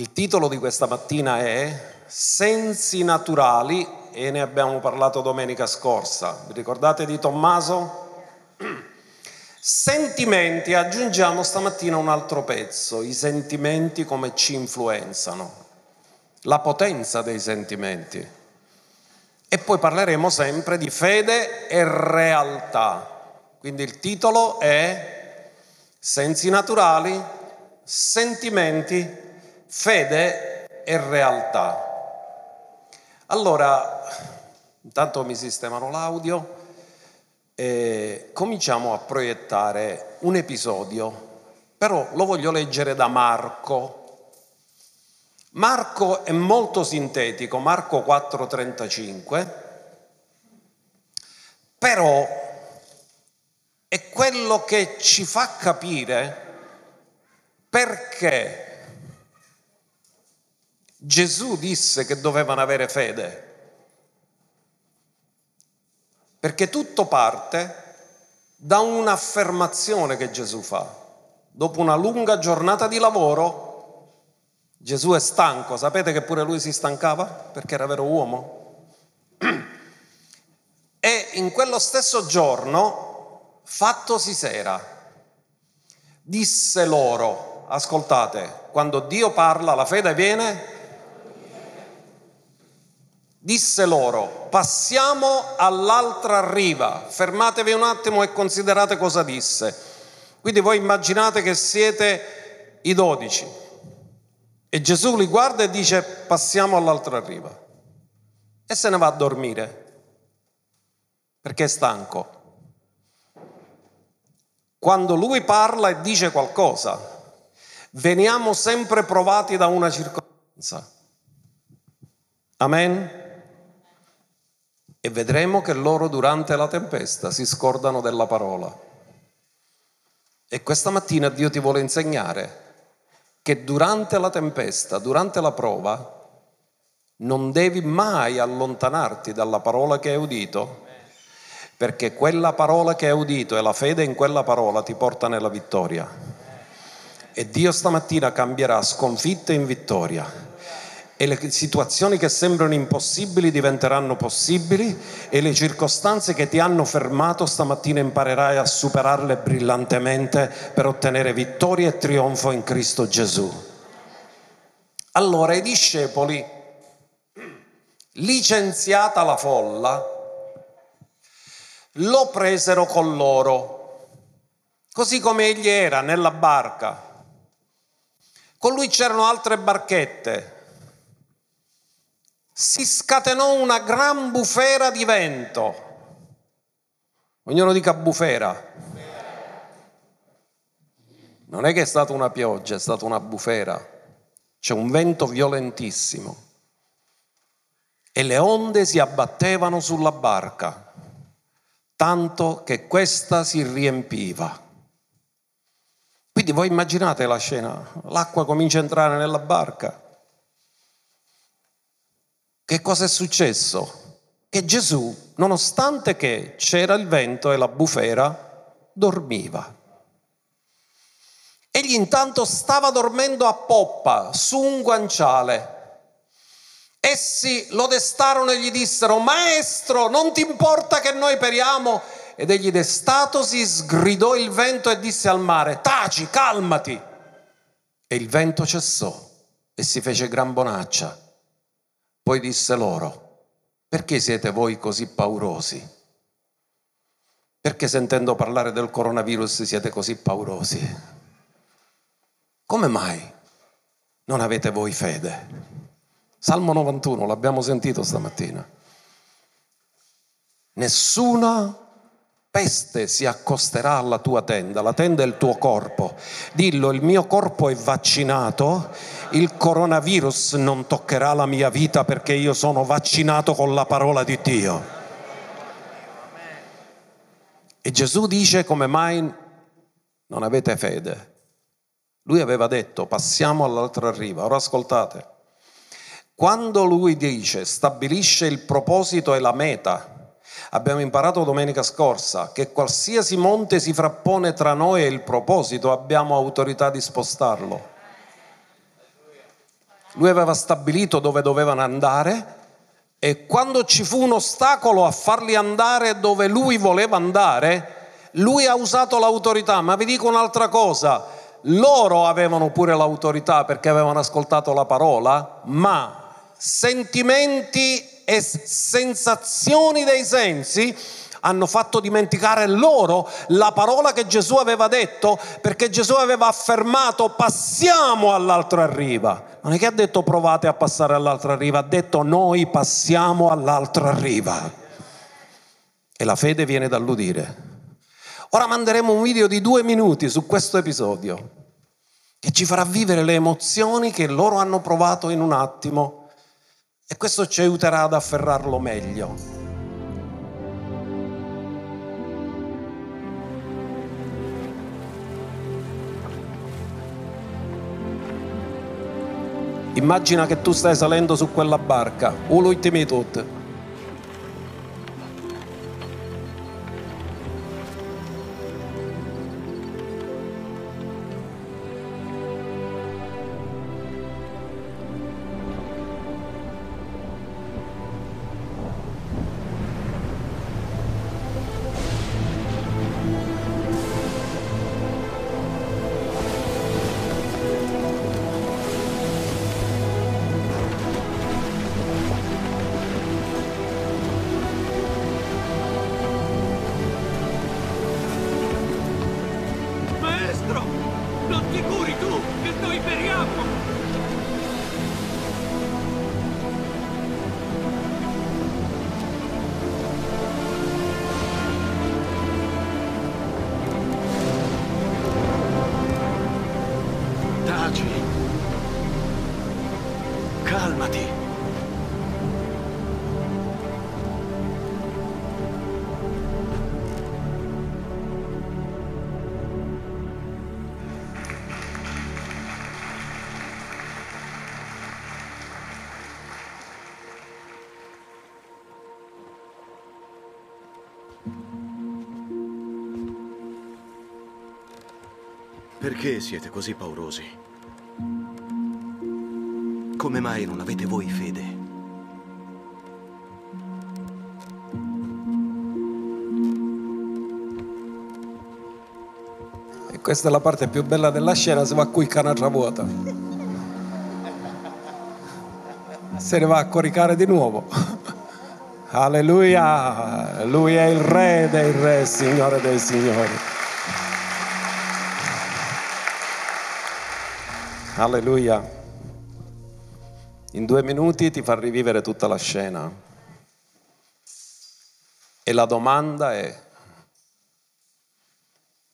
Il titolo di questa mattina è Sensi naturali e ne abbiamo parlato domenica scorsa. Vi ricordate di Tommaso? Sentimenti, aggiungiamo stamattina un altro pezzo, i sentimenti come ci influenzano, la potenza dei sentimenti. E poi parleremo sempre di fede e realtà. Quindi il titolo è Sensi naturali, sentimenti, fede e realtà. Allora, intanto mi sistemano l'audio e cominciamo a proiettare un episodio, però lo voglio leggere da Marco. Marco è molto sintetico, Marco 4:35, però è quello che ci fa capire perché Gesù disse che dovevano avere fede? Perché tutto parte da un'affermazione che Gesù fa. Dopo una lunga giornata di lavoro, Gesù è stanco. Sapete che pure lui si stancava? Perché era vero uomo. E in quello stesso giorno, fattosi sera, disse loro, ascoltate, quando Dio parla la fede viene disse loro, passiamo all'altra riva, fermatevi un attimo e considerate cosa disse. Quindi voi immaginate che siete i dodici e Gesù li guarda e dice passiamo all'altra riva e se ne va a dormire perché è stanco. Quando lui parla e dice qualcosa, veniamo sempre provati da una circostanza. Amen? E vedremo che loro durante la tempesta si scordano della parola. E questa mattina Dio ti vuole insegnare che durante la tempesta, durante la prova, non devi mai allontanarti dalla parola che hai udito, perché quella parola che hai udito e la fede in quella parola ti porta nella vittoria. E Dio stamattina cambierà sconfitte in vittoria e le situazioni che sembrano impossibili diventeranno possibili e le circostanze che ti hanno fermato stamattina imparerai a superarle brillantemente per ottenere vittoria e trionfo in Cristo Gesù. Allora i discepoli, licenziata la folla, lo presero con loro, così come egli era nella barca. Con lui c'erano altre barchette si scatenò una gran bufera di vento. Ognuno dica bufera. Non è che è stata una pioggia, è stata una bufera. C'è un vento violentissimo. E le onde si abbattevano sulla barca, tanto che questa si riempiva. Quindi voi immaginate la scena, l'acqua comincia a entrare nella barca che cosa è successo? Che Gesù, nonostante che c'era il vento e la bufera, dormiva. Egli intanto stava dormendo a poppa su un guanciale. Essi lo destarono e gli dissero, Maestro, non ti importa che noi periamo? Ed egli destatosi sgridò il vento e disse al mare, Taci, calmati. E il vento cessò e si fece gran bonaccia. Poi disse loro, perché siete voi così paurosi? Perché sentendo parlare del coronavirus siete così paurosi? Come mai non avete voi fede? Salmo 91, l'abbiamo sentito stamattina. Nessuna peste si accosterà alla tua tenda, la tenda è il tuo corpo. Dillo, il mio corpo è vaccinato, il coronavirus non toccherà la mia vita perché io sono vaccinato con la parola di Dio. E Gesù dice come mai non avete fede. Lui aveva detto passiamo all'altra riva. Ora ascoltate. Quando lui dice stabilisce il proposito e la meta, Abbiamo imparato domenica scorsa che qualsiasi monte si frappone tra noi e il proposito abbiamo autorità di spostarlo. Lui aveva stabilito dove dovevano andare e quando ci fu un ostacolo a farli andare dove lui voleva andare, lui ha usato l'autorità. Ma vi dico un'altra cosa, loro avevano pure l'autorità perché avevano ascoltato la parola, ma sentimenti e sensazioni dei sensi hanno fatto dimenticare loro la parola che Gesù aveva detto perché Gesù aveva affermato passiamo all'altra riva. Non è che ha detto provate a passare all'altra riva, ha detto noi passiamo all'altra riva. E la fede viene dall'udire. Ora manderemo un video di due minuti su questo episodio che ci farà vivere le emozioni che loro hanno provato in un attimo e questo ci aiuterà ad afferrarlo meglio. Immagina che tu stai salendo su quella barca, ultimi tutti. Perché siete così paurosi? Come mai non avete voi fede? E questa è la parte più bella della scena, si va qui canatra vuota. Se ne va a coricare di nuovo. Alleluia! Lui è il re dei re, Signore dei signori. Alleluia. In due minuti ti fa rivivere tutta la scena. E la domanda è,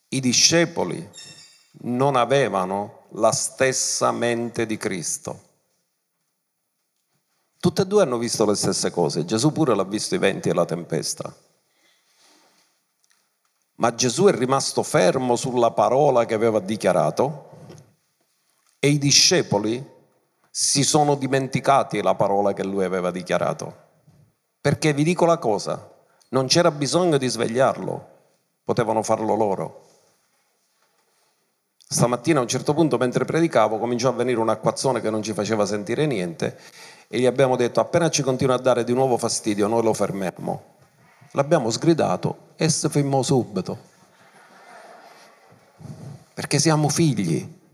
i discepoli non avevano la stessa mente di Cristo. Tutte e due hanno visto le stesse cose, Gesù pure l'ha visto i venti e la tempesta. Ma Gesù è rimasto fermo sulla parola che aveva dichiarato e i discepoli si sono dimenticati la parola che lui aveva dichiarato. Perché vi dico la cosa, non c'era bisogno di svegliarlo, potevano farlo loro. Stamattina a un certo punto mentre predicavo cominciò a venire un acquazzone che non ci faceva sentire niente e gli abbiamo detto appena ci continua a dare di nuovo fastidio noi lo fermiamo. L'abbiamo sgridato e si fermò subito. Perché siamo figli.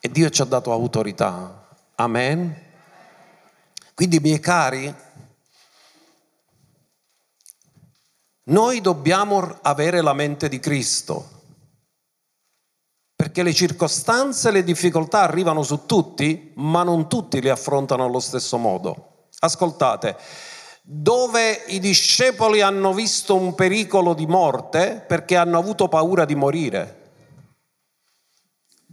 E Dio ci ha dato autorità. Amen. Quindi, miei cari, noi dobbiamo avere la mente di Cristo. Perché le circostanze e le difficoltà arrivano su tutti, ma non tutti le affrontano allo stesso modo. Ascoltate, dove i discepoli hanno visto un pericolo di morte perché hanno avuto paura di morire.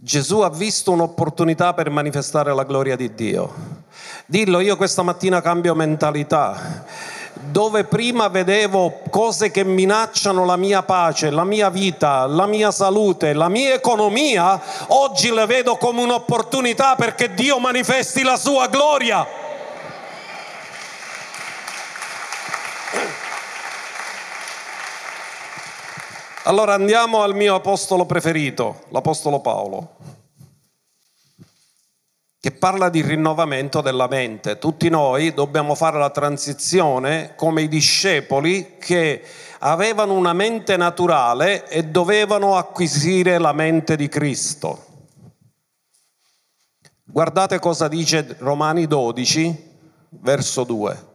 Gesù ha visto un'opportunità per manifestare la gloria di Dio. Dillo, io questa mattina cambio mentalità. Dove prima vedevo cose che minacciano la mia pace, la mia vita, la mia salute, la mia economia, oggi le vedo come un'opportunità perché Dio manifesti la sua gloria. Allora andiamo al mio apostolo preferito, l'apostolo Paolo, che parla di rinnovamento della mente. Tutti noi dobbiamo fare la transizione come i discepoli che avevano una mente naturale e dovevano acquisire la mente di Cristo. Guardate cosa dice Romani 12, verso 2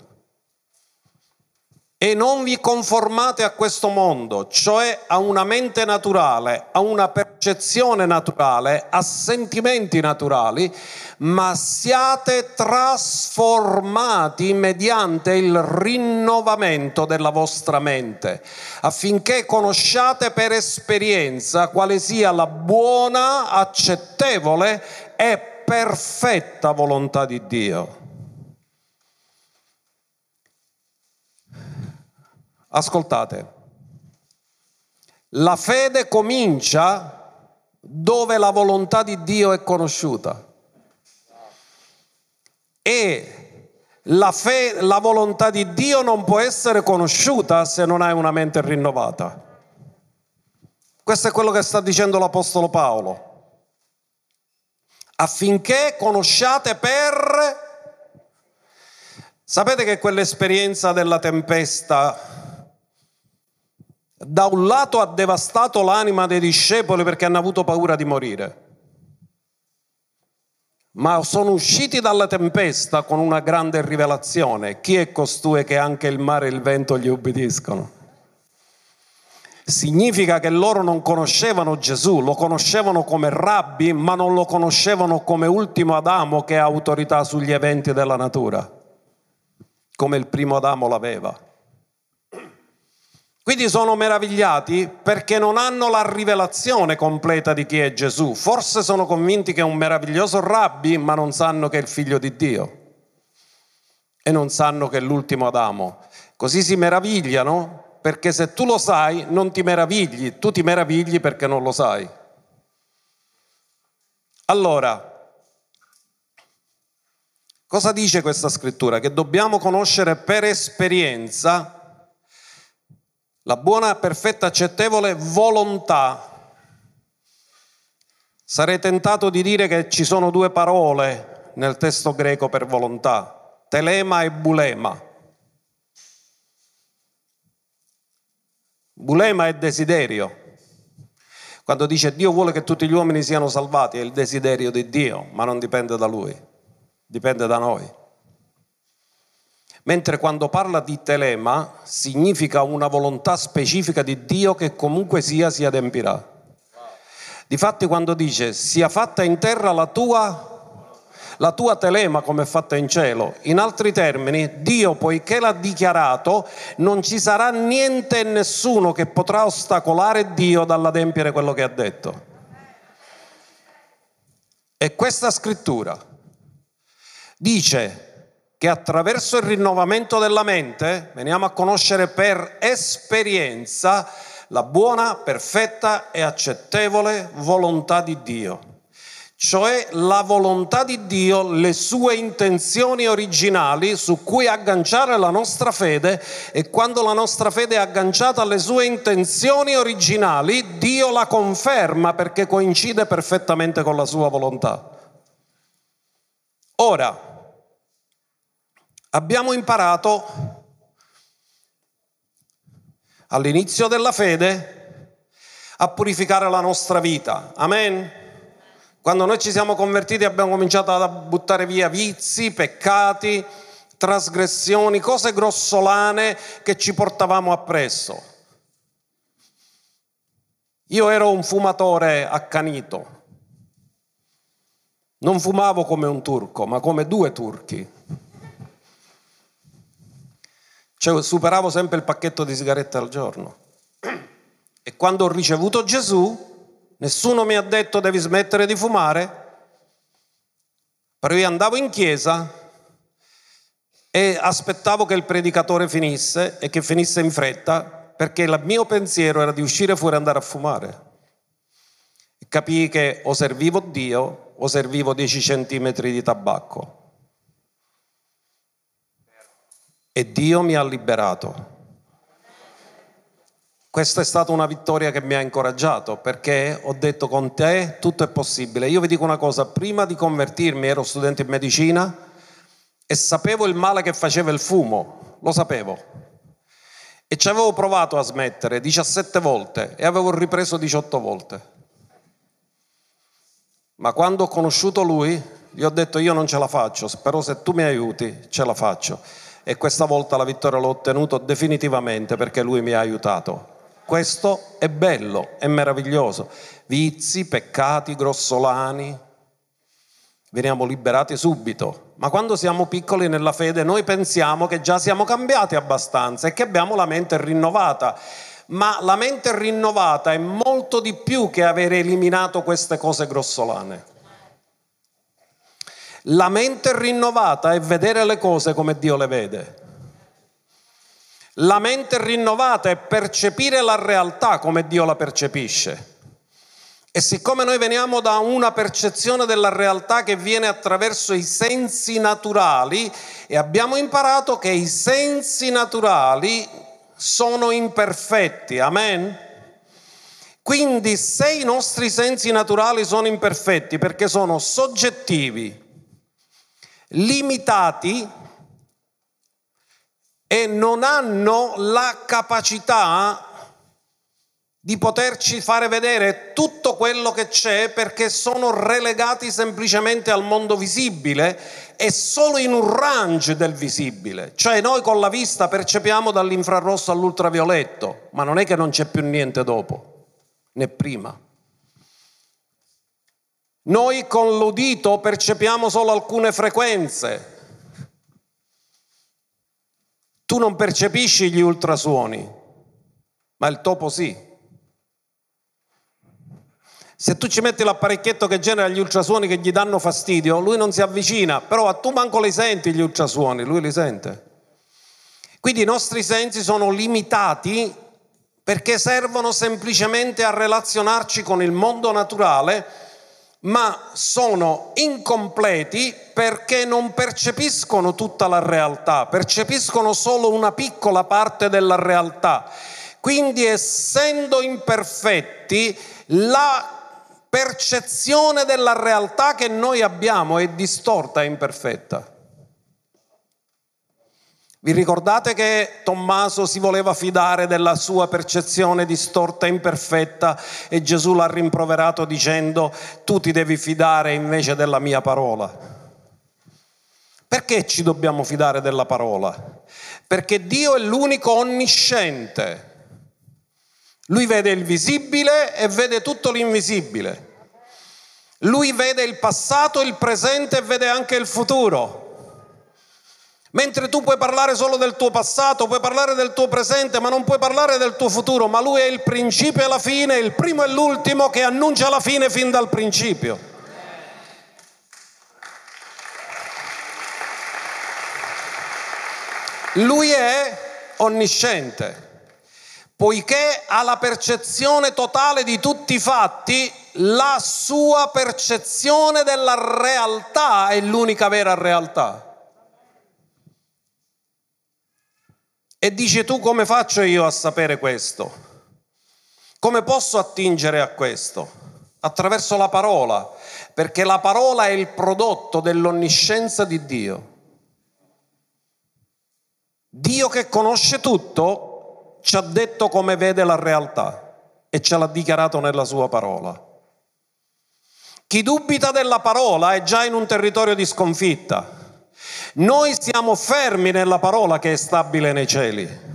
e non vi conformate a questo mondo, cioè a una mente naturale, a una percezione naturale, a sentimenti naturali, ma siate trasformati mediante il rinnovamento della vostra mente, affinché conosciate per esperienza quale sia la buona, accettevole e perfetta volontà di Dio. Ascoltate, la fede comincia dove la volontà di Dio è conosciuta. E la, fe- la volontà di Dio non può essere conosciuta se non hai una mente rinnovata. Questo è quello che sta dicendo l'Apostolo Paolo. Affinché conosciate per... Sapete che quell'esperienza della tempesta da un lato ha devastato l'anima dei discepoli perché hanno avuto paura di morire, ma sono usciti dalla tempesta con una grande rivelazione. Chi è costui che anche il mare e il vento gli ubbidiscono? Significa che loro non conoscevano Gesù, lo conoscevano come rabbi, ma non lo conoscevano come ultimo Adamo che ha autorità sugli eventi della natura, come il primo Adamo l'aveva. Quindi sono meravigliati perché non hanno la rivelazione completa di chi è Gesù. Forse sono convinti che è un meraviglioso rabbi, ma non sanno che è il figlio di Dio. E non sanno che è l'ultimo Adamo. Così si meravigliano perché se tu lo sai non ti meravigli, tu ti meravigli perché non lo sai. Allora, cosa dice questa scrittura? Che dobbiamo conoscere per esperienza la buona, perfetta, accettevole volontà. Sarei tentato di dire che ci sono due parole nel testo greco per volontà, telema e bulema. Bulema è desiderio. Quando dice Dio vuole che tutti gli uomini siano salvati, è il desiderio di Dio, ma non dipende da Lui, dipende da noi. Mentre quando parla di telema significa una volontà specifica di Dio che comunque sia si adempirà. Difatti quando dice sia fatta in terra la tua la tua telema come è fatta in cielo. In altri termini, Dio, poiché l'ha dichiarato, non ci sarà niente e nessuno che potrà ostacolare Dio dall'adempiere quello che ha detto. E questa scrittura dice che attraverso il rinnovamento della mente veniamo a conoscere per esperienza la buona, perfetta e accettevole volontà di Dio. Cioè la volontà di Dio, le sue intenzioni originali su cui agganciare la nostra fede e quando la nostra fede è agganciata alle sue intenzioni originali, Dio la conferma perché coincide perfettamente con la sua volontà. Ora, abbiamo imparato all'inizio della fede a purificare la nostra vita. Amen. Quando noi ci siamo convertiti abbiamo cominciato a buttare via vizi, peccati, trasgressioni, cose grossolane che ci portavamo appresso. Io ero un fumatore accanito. Non fumavo come un turco, ma come due turchi. Cioè superavo sempre il pacchetto di sigarette al giorno. E quando ho ricevuto Gesù, nessuno mi ha detto devi smettere di fumare, però io andavo in chiesa e aspettavo che il predicatore finisse e che finisse in fretta, perché il mio pensiero era di uscire fuori e andare a fumare. E capii che o servivo Dio o servivo 10 centimetri di tabacco. E Dio mi ha liberato. Questa è stata una vittoria che mi ha incoraggiato perché ho detto con te tutto è possibile. Io vi dico una cosa, prima di convertirmi ero studente in medicina e sapevo il male che faceva il fumo, lo sapevo. E ci avevo provato a smettere 17 volte e avevo ripreso 18 volte. Ma quando ho conosciuto lui, gli ho detto io non ce la faccio, però se tu mi aiuti ce la faccio. E questa volta la vittoria l'ho ottenuta definitivamente perché lui mi ha aiutato. Questo è bello, è meraviglioso. Vizi, peccati, grossolani, veniamo liberati subito. Ma quando siamo piccoli nella fede noi pensiamo che già siamo cambiati abbastanza e che abbiamo la mente rinnovata. Ma la mente rinnovata è molto di più che avere eliminato queste cose grossolane. La mente rinnovata è vedere le cose come Dio le vede. La mente rinnovata è percepire la realtà come Dio la percepisce. E siccome noi veniamo da una percezione della realtà che viene attraverso i sensi naturali e abbiamo imparato che i sensi naturali sono imperfetti, amen? Quindi se i nostri sensi naturali sono imperfetti perché sono soggettivi, limitati, e non hanno la capacità di poterci fare vedere tutto quello che c'è perché sono relegati semplicemente al mondo visibile e solo in un range del visibile. Cioè noi con la vista percepiamo dall'infrarosso all'ultravioletto, ma non è che non c'è più niente dopo, né prima. Noi con l'udito percepiamo solo alcune frequenze, tu non percepisci gli ultrasuoni, ma il topo sì. Se tu ci metti l'apparecchietto che genera gli ultrasuoni che gli danno fastidio, lui non si avvicina, però a tu manco li senti gli ultrasuoni, lui li sente. Quindi i nostri sensi sono limitati perché servono semplicemente a relazionarci con il mondo naturale ma sono incompleti perché non percepiscono tutta la realtà, percepiscono solo una piccola parte della realtà. Quindi essendo imperfetti, la percezione della realtà che noi abbiamo è distorta e imperfetta. Vi ricordate che Tommaso si voleva fidare della sua percezione distorta e imperfetta e Gesù l'ha rimproverato dicendo tu ti devi fidare invece della mia parola? Perché ci dobbiamo fidare della parola? Perché Dio è l'unico onnisciente. Lui vede il visibile e vede tutto l'invisibile. Lui vede il passato, il presente e vede anche il futuro. Mentre tu puoi parlare solo del tuo passato, puoi parlare del tuo presente, ma non puoi parlare del tuo futuro, ma lui è il principio e la fine, il primo e l'ultimo che annuncia la fine fin dal principio. Lui è onnisciente, poiché ha la percezione totale di tutti i fatti, la sua percezione della realtà è l'unica vera realtà. E dice tu come faccio io a sapere questo? Come posso attingere a questo? Attraverso la parola, perché la parola è il prodotto dell'onniscienza di Dio. Dio che conosce tutto ci ha detto come vede la realtà e ce l'ha dichiarato nella sua parola. Chi dubita della parola è già in un territorio di sconfitta noi siamo fermi nella parola che è stabile nei cieli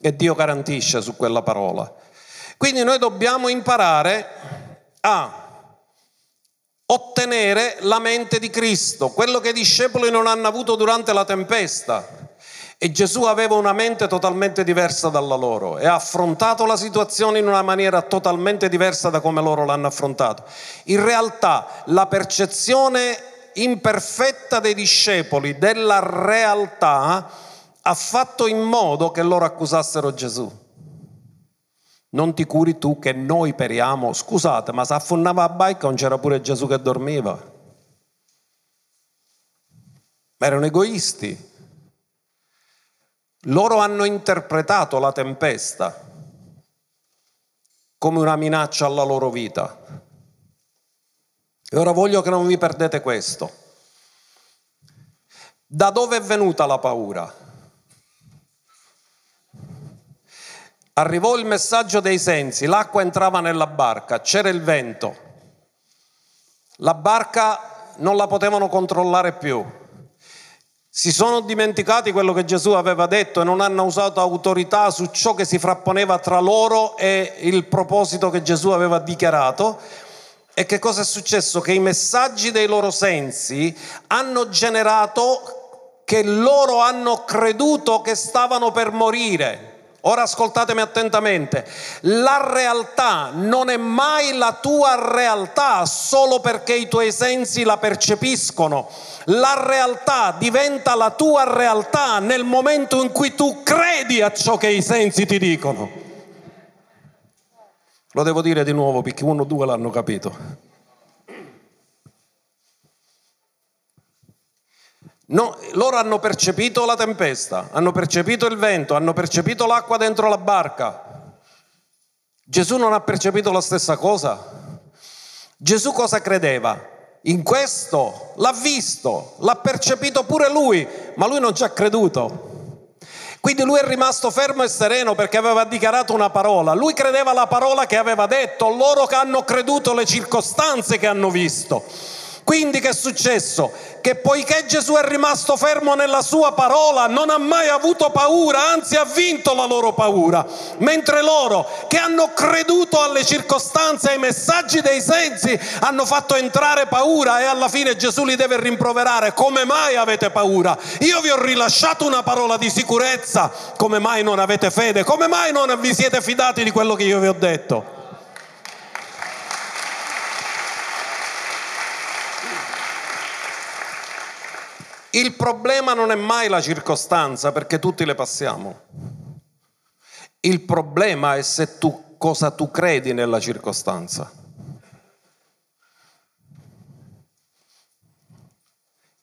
e Dio garantisce su quella parola. Quindi noi dobbiamo imparare a ottenere la mente di Cristo, quello che i discepoli non hanno avuto durante la tempesta. E Gesù aveva una mente totalmente diversa dalla loro e ha affrontato la situazione in una maniera totalmente diversa da come loro l'hanno affrontato. In realtà la percezione imperfetta dei discepoli della realtà ha fatto in modo che loro accusassero Gesù. Non ti curi tu che noi periamo. Scusate, ma se affondava a bike non c'era pure Gesù che dormiva. Ma erano egoisti. Loro hanno interpretato la tempesta come una minaccia alla loro vita. E ora voglio che non vi perdete questo. Da dove è venuta la paura? Arrivò il messaggio dei sensi, l'acqua entrava nella barca, c'era il vento. La barca non la potevano controllare più. Si sono dimenticati quello che Gesù aveva detto e non hanno usato autorità su ciò che si frapponeva tra loro e il proposito che Gesù aveva dichiarato. E che cosa è successo? Che i messaggi dei loro sensi hanno generato che loro hanno creduto che stavano per morire. Ora ascoltatemi attentamente, la realtà non è mai la tua realtà solo perché i tuoi sensi la percepiscono. La realtà diventa la tua realtà nel momento in cui tu credi a ciò che i sensi ti dicono. Lo devo dire di nuovo perché uno o due l'hanno capito. No, loro hanno percepito la tempesta, hanno percepito il vento, hanno percepito l'acqua dentro la barca. Gesù non ha percepito la stessa cosa. Gesù cosa credeva? In questo l'ha visto, l'ha percepito pure lui, ma lui non ci ha creduto. Quindi lui è rimasto fermo e sereno perché aveva dichiarato una parola. Lui credeva la parola che aveva detto, loro che hanno creduto le circostanze che hanno visto. Quindi che è successo? Che poiché Gesù è rimasto fermo nella sua parola, non ha mai avuto paura, anzi ha vinto la loro paura, mentre loro che hanno creduto alle circostanze, ai messaggi dei sensi, hanno fatto entrare paura e alla fine Gesù li deve rimproverare. Come mai avete paura? Io vi ho rilasciato una parola di sicurezza, come mai non avete fede? Come mai non vi siete fidati di quello che io vi ho detto? Il problema non è mai la circostanza perché tutti le passiamo. Il problema è se tu, cosa tu credi nella circostanza.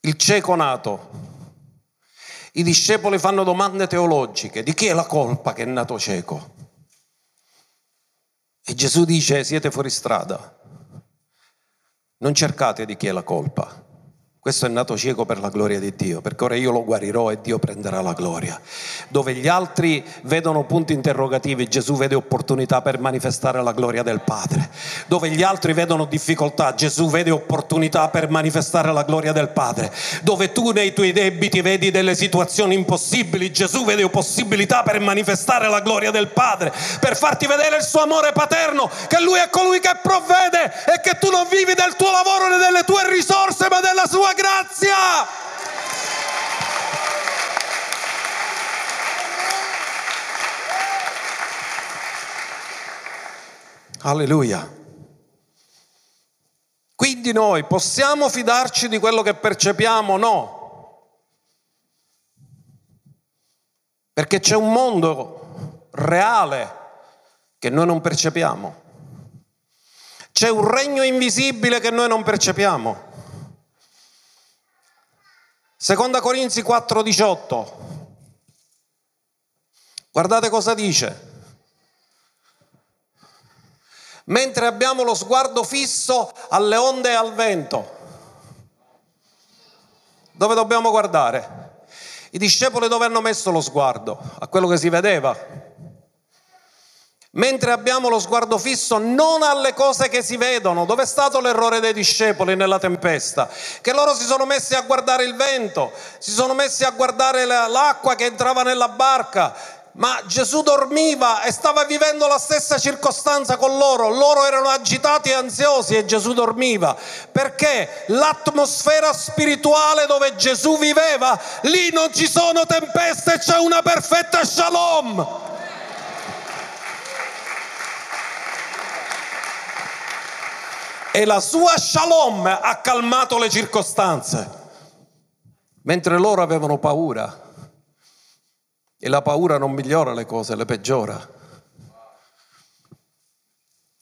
Il cieco nato. I discepoli fanno domande teologiche. Di chi è la colpa che è nato cieco? E Gesù dice siete fuori strada. Non cercate di chi è la colpa questo è nato cieco per la gloria di Dio, perché ora io lo guarirò e Dio prenderà la gloria. Dove gli altri vedono punti interrogativi, Gesù vede opportunità per manifestare la gloria del Padre. Dove gli altri vedono difficoltà, Gesù vede opportunità per manifestare la gloria del Padre. Dove tu nei tuoi debiti vedi delle situazioni impossibili, Gesù vede possibilità per manifestare la gloria del Padre, per farti vedere il suo amore paterno, che Lui è colui che provvede e che tu non vivi del tuo lavoro né delle tue risorse, ma della sua sua grazia. Alleluia. Quindi noi possiamo fidarci di quello che percepiamo? No. Perché c'è un mondo reale che noi non percepiamo. C'è un regno invisibile che noi non percepiamo. Seconda Corinzi 4:18. Guardate cosa dice. Mentre abbiamo lo sguardo fisso alle onde e al vento. Dove dobbiamo guardare? I discepoli dove hanno messo lo sguardo? A quello che si vedeva mentre abbiamo lo sguardo fisso non alle cose che si vedono. Dove è stato l'errore dei discepoli nella tempesta? Che loro si sono messi a guardare il vento, si sono messi a guardare l'acqua che entrava nella barca. Ma Gesù dormiva e stava vivendo la stessa circostanza con loro. Loro erano agitati e ansiosi e Gesù dormiva. Perché l'atmosfera spirituale dove Gesù viveva, lì non ci sono tempeste, c'è una perfetta shalom. E la sua shalom ha calmato le circostanze, mentre loro avevano paura. E la paura non migliora le cose, le peggiora.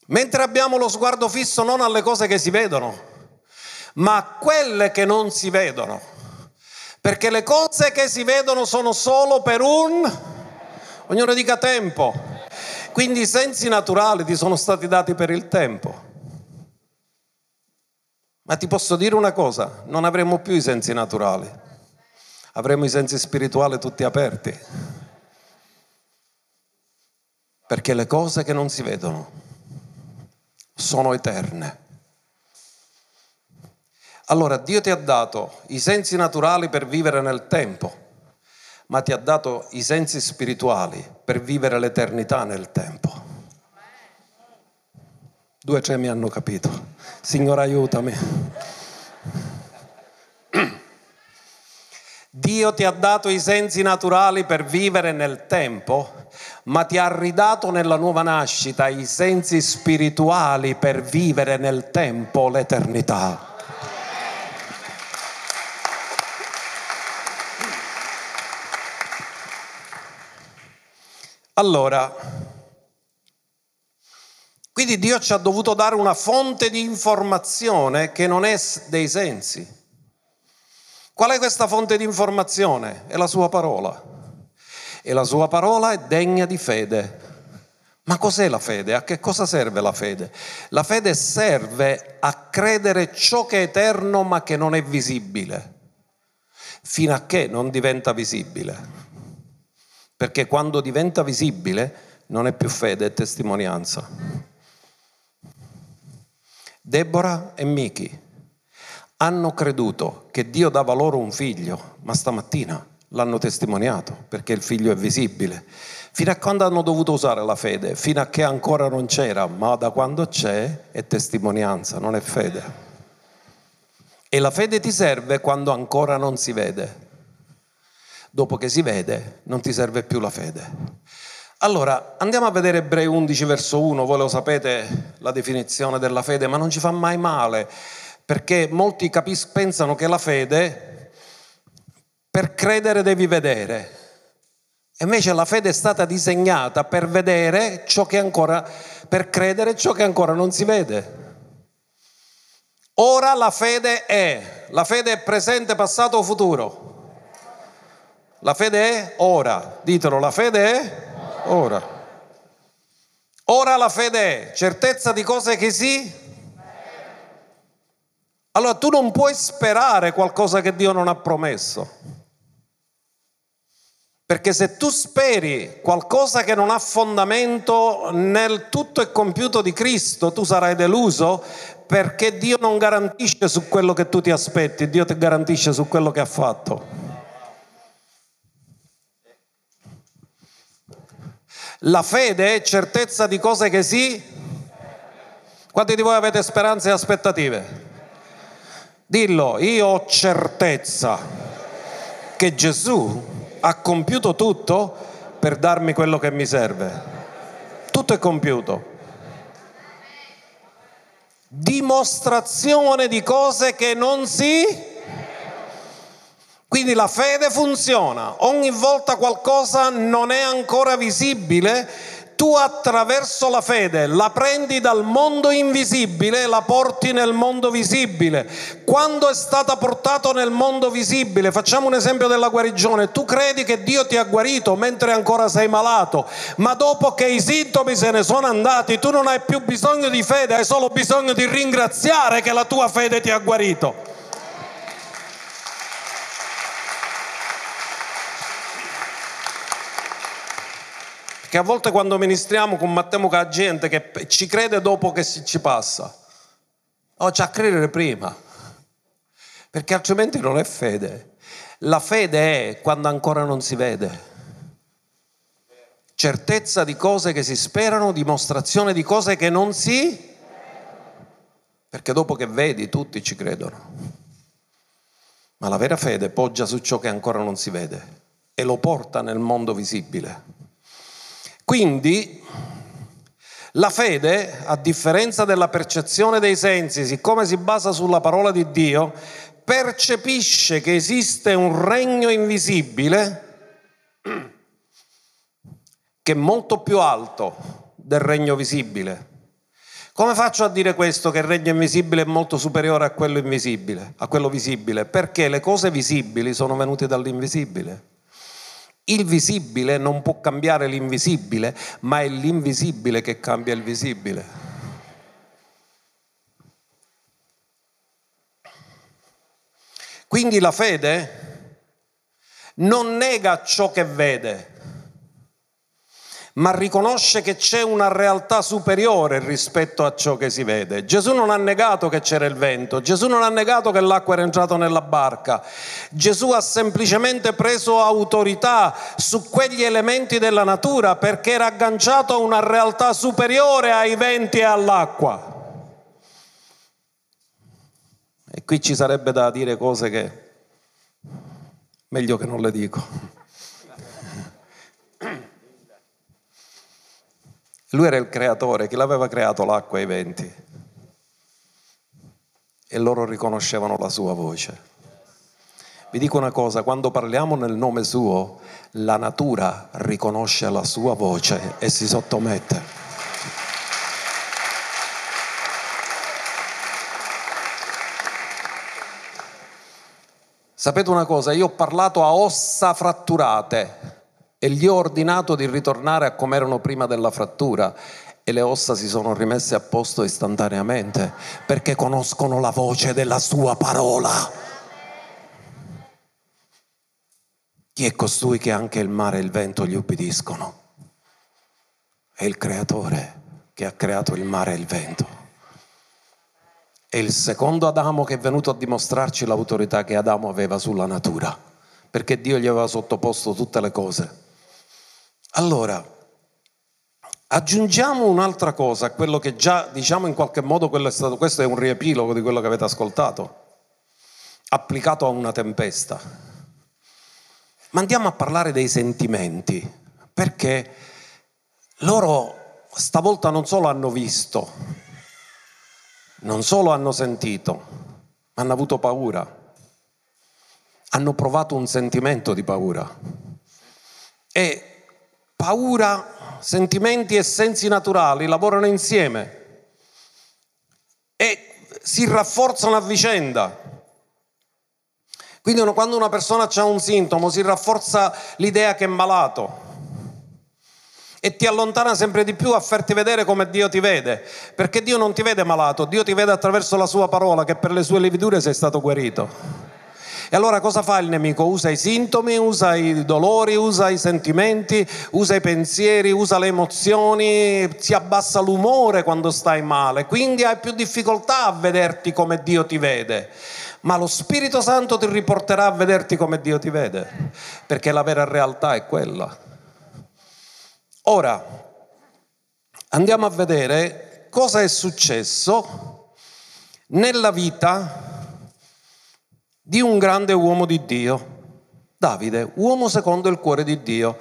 Mentre abbiamo lo sguardo fisso non alle cose che si vedono, ma a quelle che non si vedono. Perché le cose che si vedono sono solo per un, ognuno dica tempo, Quindi i sensi naturali ti sono stati dati per il tempo. Ma ti posso dire una cosa, non avremo più i sensi naturali, avremo i sensi spirituali tutti aperti. Perché le cose che non si vedono sono eterne. Allora Dio ti ha dato i sensi naturali per vivere nel tempo, ma ti ha dato i sensi spirituali per vivere l'eternità nel tempo. Due tre mi hanno capito. Signore aiutami. Dio ti ha dato i sensi naturali per vivere nel tempo, ma ti ha ridato nella nuova nascita i sensi spirituali per vivere nel tempo l'eternità. Allora, quindi Dio ci ha dovuto dare una fonte di informazione che non è dei sensi. Qual è questa fonte di informazione? È la sua parola. E la sua parola è degna di fede. Ma cos'è la fede? A che cosa serve la fede? La fede serve a credere ciò che è eterno ma che non è visibile, fino a che non diventa visibile. Perché quando diventa visibile non è più fede, è testimonianza. Deborah e Miki hanno creduto che Dio dava loro un figlio, ma stamattina l'hanno testimoniato perché il figlio è visibile. Fino a quando hanno dovuto usare la fede? Fino a che ancora non c'era, ma da quando c'è è testimonianza, non è fede. E la fede ti serve quando ancora non si vede. Dopo che si vede, non ti serve più la fede. Allora, andiamo a vedere Ebrei 11 verso 1, voi lo sapete la definizione della fede, ma non ci fa mai male, perché molti capis- pensano che la fede, per credere devi vedere, invece la fede è stata disegnata per vedere ciò che ancora, per credere ciò che ancora non si vede. Ora la fede è, la fede è presente, passato o futuro? La fede è ora, ditelo, la fede è ora. Ora la fede è certezza di cose che sì. Allora tu non puoi sperare qualcosa che Dio non ha promesso. Perché se tu speri qualcosa che non ha fondamento nel tutto e compiuto di Cristo, tu sarai deluso perché Dio non garantisce su quello che tu ti aspetti, Dio ti garantisce su quello che ha fatto. La fede è certezza di cose che sì. Quanti di voi avete speranze e aspettative? Dillo, io ho certezza che Gesù ha compiuto tutto per darmi quello che mi serve. Tutto è compiuto. Dimostrazione di cose che non si quindi la fede funziona, ogni volta qualcosa non è ancora visibile, tu attraverso la fede la prendi dal mondo invisibile e la porti nel mondo visibile. Quando è stata portata nel mondo visibile, facciamo un esempio della guarigione, tu credi che Dio ti ha guarito mentre ancora sei malato, ma dopo che i sintomi se ne sono andati, tu non hai più bisogno di fede, hai solo bisogno di ringraziare che la tua fede ti ha guarito. Che a volte quando ministriamo combattiamo con la gente che ci crede dopo che ci passa. No, c'è a credere prima. Perché altrimenti non è fede. La fede è quando ancora non si vede. Certezza di cose che si sperano, dimostrazione di cose che non si... Perché dopo che vedi tutti ci credono. Ma la vera fede poggia su ciò che ancora non si vede e lo porta nel mondo visibile. Quindi la fede, a differenza della percezione dei sensi, siccome si basa sulla parola di Dio, percepisce che esiste un regno invisibile che è molto più alto del regno visibile. Come faccio a dire questo che il regno invisibile è molto superiore a quello invisibile, a quello visibile? Perché le cose visibili sono venute dall'invisibile. Il visibile non può cambiare l'invisibile, ma è l'invisibile che cambia il visibile. Quindi la fede non nega ciò che vede, ma riconosce che c'è una realtà superiore rispetto a ciò che si vede. Gesù non ha negato che c'era il vento, Gesù non ha negato che l'acqua era entrata nella barca, Gesù ha semplicemente preso autorità su quegli elementi della natura perché era agganciato a una realtà superiore ai venti e all'acqua. E qui ci sarebbe da dire cose che meglio che non le dico. Lui era il creatore, chi l'aveva creato l'acqua e i venti. E loro riconoscevano la sua voce. Vi dico una cosa, quando parliamo nel nome suo, la natura riconosce la sua voce e si sottomette. Sapete una cosa, io ho parlato a ossa fratturate, e gli ho ordinato di ritornare a come erano prima della frattura e le ossa si sono rimesse a posto istantaneamente perché conoscono la voce della sua parola. Chi è costui che anche il mare e il vento gli ubbidiscono? È il creatore che ha creato il mare e il vento. È il secondo Adamo che è venuto a dimostrarci l'autorità che Adamo aveva sulla natura, perché Dio gli aveva sottoposto tutte le cose. Allora, aggiungiamo un'altra cosa a quello che già, diciamo in qualche modo, è stato, questo è un riepilogo di quello che avete ascoltato, applicato a una tempesta. Ma andiamo a parlare dei sentimenti, perché loro stavolta non solo hanno visto, non solo hanno sentito, ma hanno avuto paura, hanno provato un sentimento di paura. E paura, sentimenti e sensi naturali lavorano insieme e si rafforzano a vicenda. Quindi quando una persona ha un sintomo si rafforza l'idea che è malato e ti allontana sempre di più a farti vedere come Dio ti vede, perché Dio non ti vede malato, Dio ti vede attraverso la sua parola che per le sue lividure sei stato guarito. E allora cosa fa il nemico? Usa i sintomi, usa i dolori, usa i sentimenti, usa i pensieri, usa le emozioni, si abbassa l'umore quando stai male, quindi hai più difficoltà a vederti come Dio ti vede. Ma lo Spirito Santo ti riporterà a vederti come Dio ti vede, perché la vera realtà è quella. Ora, andiamo a vedere cosa è successo nella vita di un grande uomo di Dio, Davide, uomo secondo il cuore di Dio.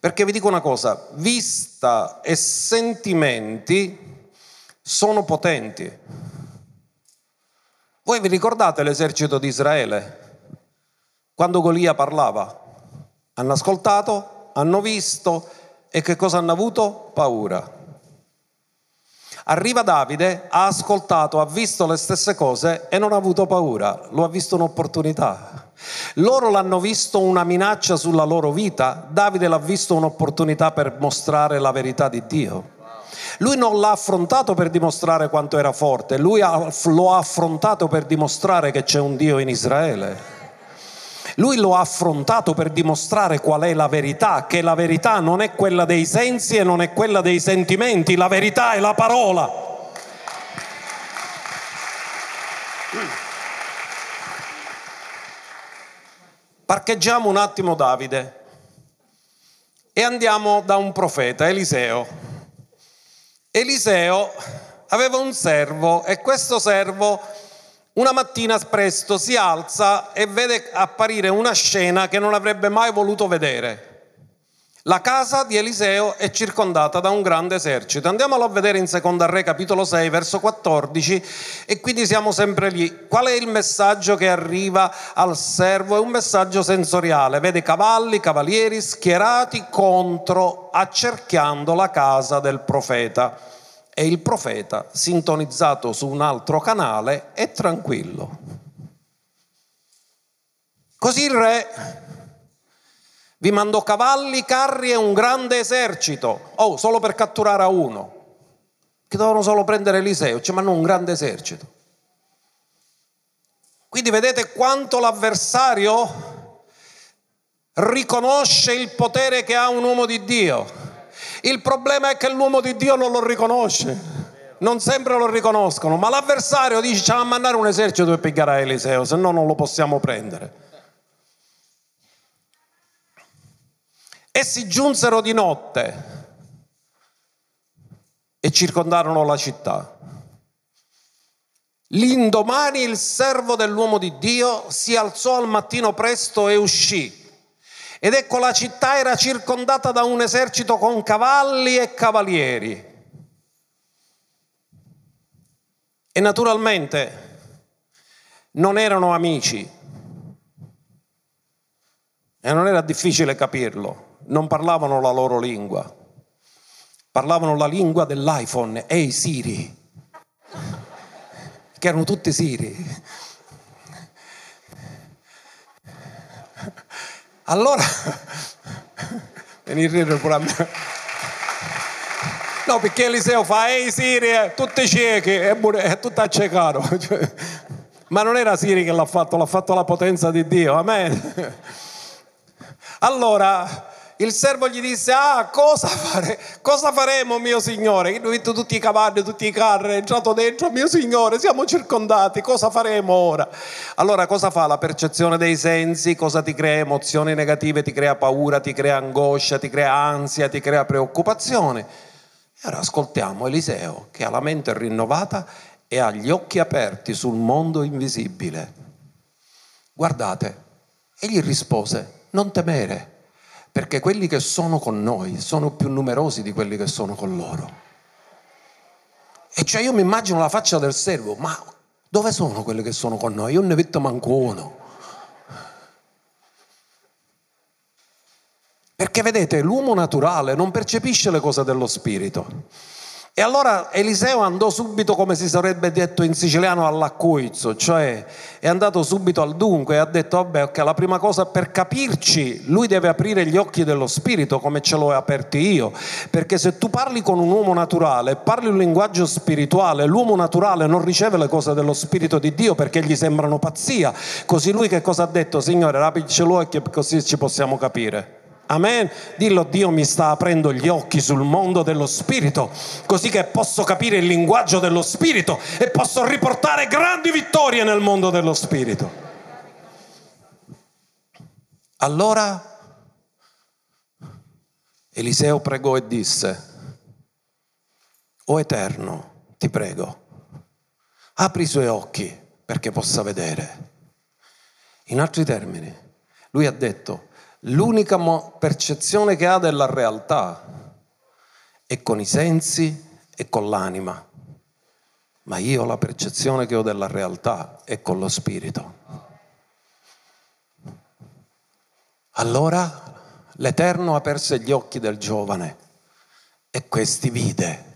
Perché vi dico una cosa, vista e sentimenti sono potenti. Voi vi ricordate l'esercito di Israele? Quando Golia parlava? Hanno ascoltato, hanno visto e che cosa hanno avuto? Paura. Arriva Davide, ha ascoltato, ha visto le stesse cose e non ha avuto paura, lo ha visto un'opportunità. Loro l'hanno visto una minaccia sulla loro vita, Davide l'ha visto un'opportunità per mostrare la verità di Dio. Lui non l'ha affrontato per dimostrare quanto era forte, lui lo ha affrontato per dimostrare che c'è un Dio in Israele. Lui lo ha affrontato per dimostrare qual è la verità, che la verità non è quella dei sensi e non è quella dei sentimenti, la verità è la parola. Parcheggiamo un attimo Davide e andiamo da un profeta, Eliseo. Eliseo aveva un servo e questo servo una mattina presto si alza e vede apparire una scena che non avrebbe mai voluto vedere. La casa di Eliseo è circondata da un grande esercito. Andiamolo a vedere in Seconda Re, capitolo 6, verso 14, e quindi siamo sempre lì. Qual è il messaggio che arriva al servo? È un messaggio sensoriale. Vede cavalli, cavalieri schierati contro, accerchiando la casa del profeta e il profeta, sintonizzato su un altro canale, è tranquillo. Così il re Vi mando cavalli, carri e un grande esercito. Oh, solo per catturare a uno. Che dovevano solo prendere Eliseo, cioè, ma non un grande esercito. Quindi vedete quanto l'avversario riconosce il potere che ha un uomo di Dio. Il problema è che l'uomo di Dio non lo riconosce. Non sempre lo riconoscono, ma l'avversario dice c'ha a mandare un esercito per pigliare Eliseo, se no non lo possiamo prendere. Essi giunsero di notte e circondarono la città. L'indomani il servo dell'uomo di Dio si alzò al mattino presto e uscì. Ed ecco la città era circondata da un esercito con cavalli e cavalieri. E naturalmente non erano amici. E non era difficile capirlo non parlavano la loro lingua, parlavano la lingua dell'iPhone, ehi Siri, che erano tutti Siri. Allora, venire pure a me. No, perché Eliseo fa, ehi Siri, eh, tutti ciechi, è, è tutto accecato. Ma non era Siri che l'ha fatto, l'ha fatto la potenza di Dio, amen. Allora, il servo gli disse, ah, cosa, fare, cosa faremo mio signore? Io ho visto tutti i cavalli, tutti i carri, è entrato dentro, mio signore, siamo circondati, cosa faremo ora? Allora cosa fa la percezione dei sensi? Cosa ti crea emozioni negative? Ti crea paura, ti crea angoscia, ti crea ansia, ti crea preoccupazione? E ora ascoltiamo Eliseo che ha la mente rinnovata e ha gli occhi aperti sul mondo invisibile. Guardate, egli rispose, non temere perché quelli che sono con noi sono più numerosi di quelli che sono con loro. E cioè io mi immagino la faccia del servo, ma dove sono quelli che sono con noi? Io ne vedo manco uno. Perché vedete, l'uomo naturale non percepisce le cose dello spirito. E allora Eliseo andò subito, come si sarebbe detto in siciliano, all'accuizzo, cioè è andato subito al dunque e ha detto, vabbè, ok, la prima cosa per capirci, lui deve aprire gli occhi dello spirito come ce l'ho aperti io, perché se tu parli con un uomo naturale, parli un linguaggio spirituale, l'uomo naturale non riceve le cose dello spirito di Dio perché gli sembrano pazzia, così lui che cosa ha detto? Signore, aprici gli occhi così ci possiamo capire. Amen. Dillo, Dio mi sta aprendo gli occhi sul mondo dello spirito, così che posso capire il linguaggio dello spirito e posso riportare grandi vittorie nel mondo dello spirito. Allora Eliseo pregò e disse, O Eterno, ti prego, apri i suoi occhi perché possa vedere. In altri termini, lui ha detto, l'unica percezione che ha della realtà è con i sensi e con l'anima, ma io la percezione che ho della realtà è con lo spirito. Allora l'Eterno aperse gli occhi del giovane e questi vide.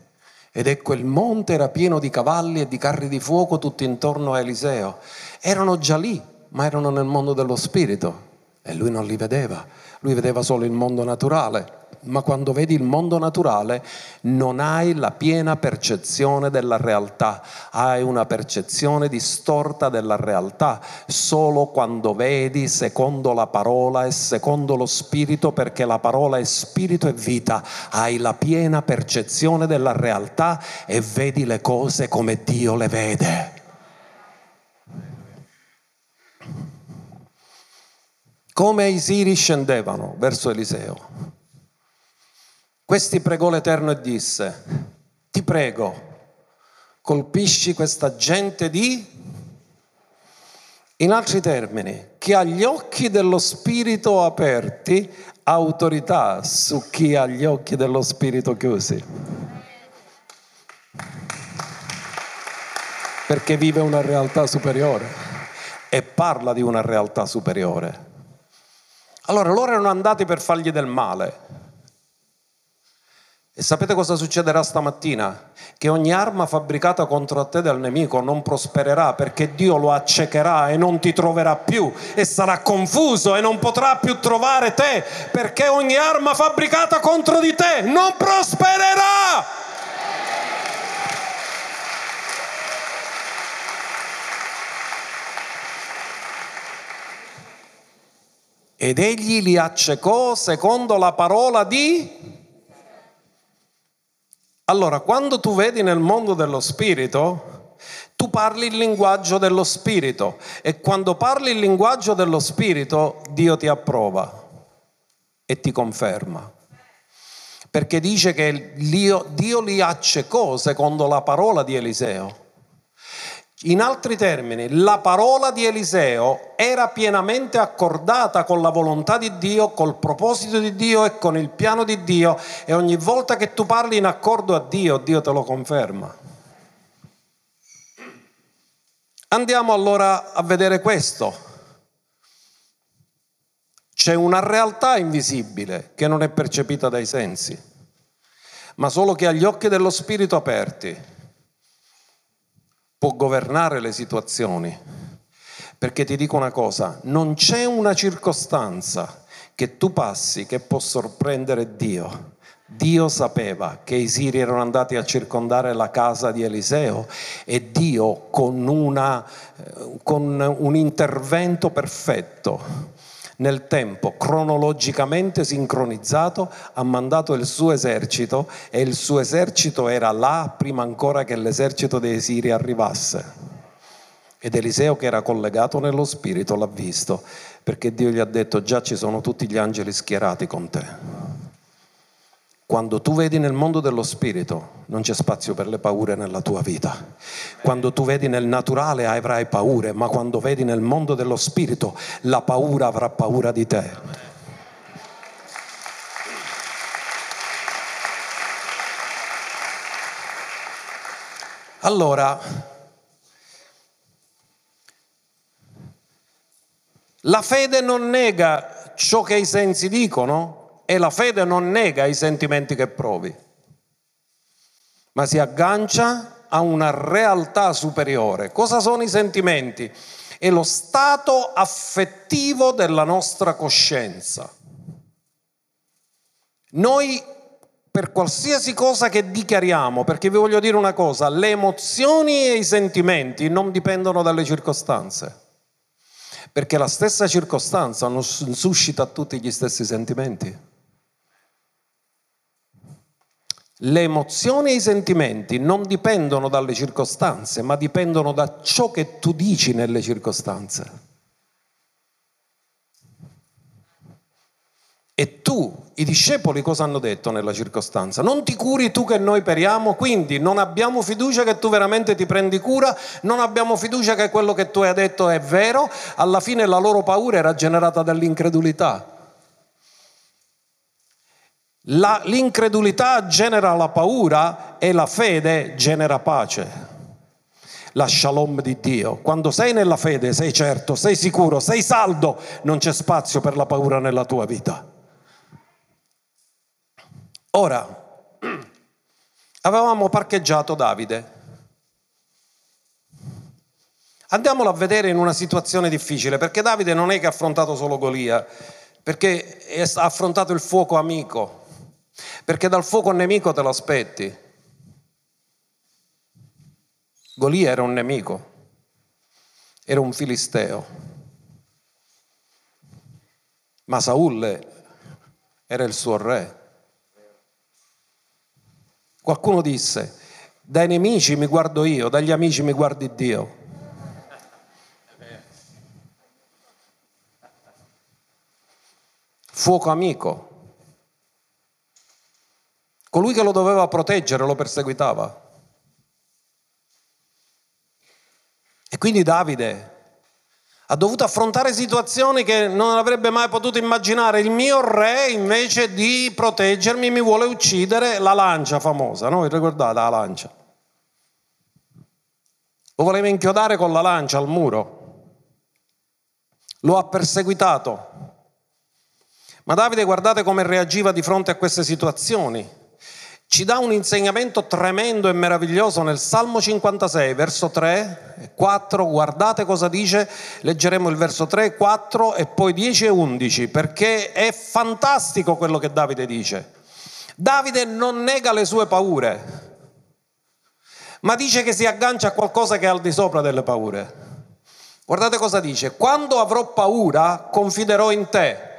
Ed ecco il monte era pieno di cavalli e di carri di fuoco tutto intorno a Eliseo. Erano già lì, ma erano nel mondo dello spirito e lui non li vedeva, lui vedeva solo il mondo naturale. Ma quando vedi il mondo naturale non hai la piena percezione della realtà, hai una percezione distorta della realtà solo quando vedi secondo la parola e secondo lo spirito, perché la parola è spirito e vita, hai la piena percezione della realtà e vedi le cose come Dio le vede. Come i siri scendevano verso Eliseo. Questi pregò l'Eterno e disse, ti prego, colpisci questa gente di... In altri termini, che ha gli occhi dello Spirito aperti, autorità su chi ha gli occhi dello Spirito chiusi. Perché vive una realtà superiore e parla di una realtà superiore. Allora loro erano andati per fargli del male. E sapete cosa succederà stamattina? che ogni arma fabbricata contro te dal nemico non prospererà perché Dio lo accecherà e non ti troverà più e sarà confuso e non potrà più trovare te perché ogni arma fabbricata contro di te non prospererà. Ed egli li accecò secondo la parola di allora, quando tu vedi nel mondo dello spirito, tu parli il linguaggio dello spirito e quando parli il linguaggio dello spirito, Dio ti approva e ti conferma. Perché dice che Dio, Dio li accecò secondo la parola di Eliseo. In altri termini, la parola di Eliseo era pienamente accordata con la volontà di Dio, col proposito di Dio e con il piano di Dio e ogni volta che tu parli in accordo a Dio, Dio te lo conferma. Andiamo allora a vedere questo. C'è una realtà invisibile che non è percepita dai sensi, ma solo che ha gli occhi dello Spirito aperti può governare le situazioni. Perché ti dico una cosa, non c'è una circostanza che tu passi che può sorprendere Dio. Dio sapeva che i siri erano andati a circondare la casa di Eliseo e Dio con, una, eh, con un intervento perfetto nel tempo cronologicamente sincronizzato, ha mandato il suo esercito e il suo esercito era là prima ancora che l'esercito dei Siri arrivasse. Ed Eliseo che era collegato nello spirito l'ha visto, perché Dio gli ha detto già ci sono tutti gli angeli schierati con te. Quando tu vedi nel mondo dello spirito non c'è spazio per le paure nella tua vita. Quando tu vedi nel naturale avrai paure, ma quando vedi nel mondo dello spirito la paura avrà paura di te. Allora, la fede non nega ciò che i sensi dicono, e la fede non nega i sentimenti che provi, ma si aggancia a una realtà superiore. Cosa sono i sentimenti? È lo stato affettivo della nostra coscienza. Noi per qualsiasi cosa che dichiariamo, perché vi voglio dire una cosa, le emozioni e i sentimenti non dipendono dalle circostanze, perché la stessa circostanza non suscita tutti gli stessi sentimenti. Le emozioni e i sentimenti non dipendono dalle circostanze, ma dipendono da ciò che tu dici nelle circostanze. E tu, i discepoli, cosa hanno detto nella circostanza? Non ti curi tu che noi periamo, quindi non abbiamo fiducia che tu veramente ti prendi cura, non abbiamo fiducia che quello che tu hai detto è vero. Alla fine la loro paura era generata dall'incredulità. La, l'incredulità genera la paura e la fede genera pace. La shalom di Dio. Quando sei nella fede sei certo, sei sicuro, sei saldo, non c'è spazio per la paura nella tua vita. Ora, avevamo parcheggiato Davide. Andiamolo a vedere in una situazione difficile, perché Davide non è che ha affrontato solo Golia, perché ha affrontato il fuoco amico, perché dal fuoco nemico te lo aspetti. Golia era un nemico, era un filisteo, ma Saul era il suo re. Qualcuno disse, dai nemici mi guardo io, dagli amici mi guardi Dio. Fuoco amico, Colui che lo doveva proteggere lo perseguitava. E quindi Davide ha dovuto affrontare situazioni che non avrebbe mai potuto immaginare. Il mio re, invece di proteggermi, mi vuole uccidere la lancia famosa, no? Ricordate la lancia? Lo voleva inchiodare con la lancia al muro. Lo ha perseguitato. Ma Davide guardate come reagiva di fronte a queste situazioni ci dà un insegnamento tremendo e meraviglioso nel Salmo 56, verso 3 e 4. Guardate cosa dice, leggeremo il verso 3, 4 e poi 10 e 11, perché è fantastico quello che Davide dice. Davide non nega le sue paure, ma dice che si aggancia a qualcosa che è al di sopra delle paure. Guardate cosa dice, quando avrò paura confiderò in te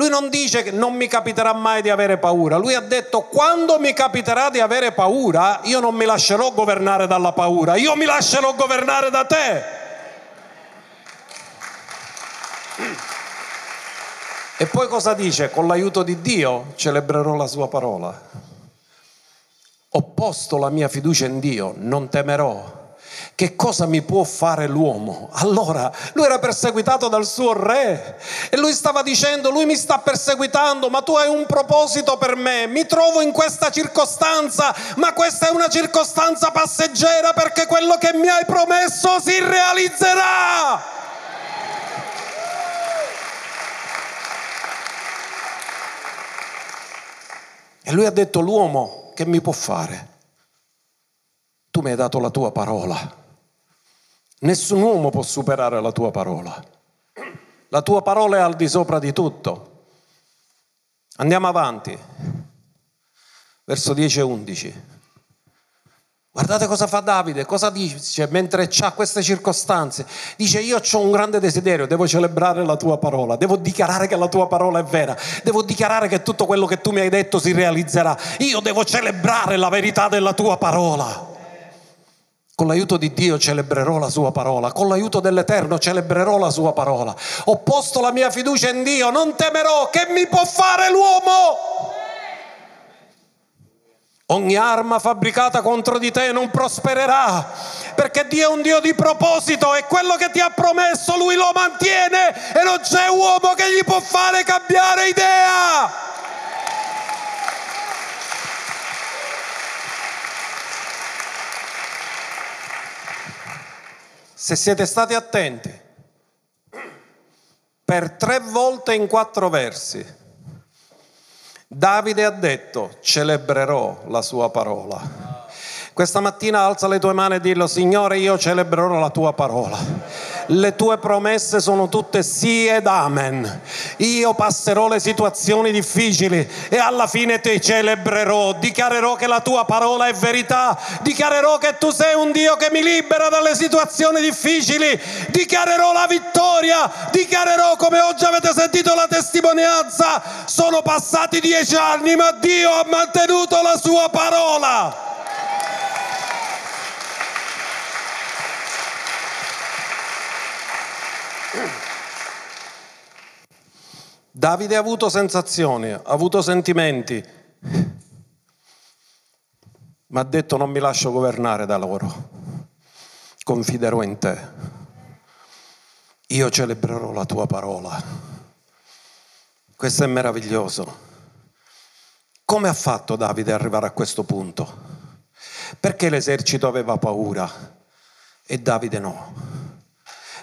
lui non dice che non mi capiterà mai di avere paura, lui ha detto quando mi capiterà di avere paura io non mi lascerò governare dalla paura, io mi lascerò governare da te. E poi cosa dice? Con l'aiuto di Dio celebrerò la sua parola. Ho posto la mia fiducia in Dio, non temerò che cosa mi può fare l'uomo? Allora, lui era perseguitato dal suo re e lui stava dicendo, lui mi sta perseguitando, ma tu hai un proposito per me, mi trovo in questa circostanza, ma questa è una circostanza passeggera perché quello che mi hai promesso si realizzerà. E lui ha detto, l'uomo che mi può fare? Tu mi hai dato la tua parola. Nessun uomo può superare la tua parola. La tua parola è al di sopra di tutto. Andiamo avanti. Verso 10 e 11. Guardate cosa fa Davide, cosa dice mentre ha queste circostanze. Dice io ho un grande desiderio, devo celebrare la tua parola, devo dichiarare che la tua parola è vera, devo dichiarare che tutto quello che tu mi hai detto si realizzerà. Io devo celebrare la verità della tua parola. Con l'aiuto di Dio celebrerò la sua parola, con l'aiuto dell'Eterno celebrerò la sua parola. Ho posto la mia fiducia in Dio, non temerò che mi può fare l'uomo. Ogni arma fabbricata contro di te non prospererà, perché Dio è un Dio di proposito e quello che ti ha promesso lui lo mantiene e non c'è uomo che gli può fare cambiare idea. Se siete stati attenti, per tre volte in quattro versi, Davide ha detto, celebrerò la sua parola. Questa mattina alza le tue mani e dillo, Signore, io celebrerò la tua parola. Le tue promesse sono tutte sì ed amen. Io passerò le situazioni difficili e alla fine ti celebrerò. Dichiarerò che la tua parola è verità. Dichiarerò che tu sei un Dio che mi libera dalle situazioni difficili. Dichiarerò la vittoria. Dichiarerò come oggi avete sentito la testimonianza. Sono passati dieci anni ma Dio ha mantenuto la sua parola. Davide ha avuto sensazioni, ha avuto sentimenti, ma ha detto non mi lascio governare da loro, confiderò in te, io celebrerò la tua parola. Questo è meraviglioso. Come ha fatto Davide ad arrivare a questo punto? Perché l'esercito aveva paura e Davide no?